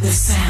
The sound,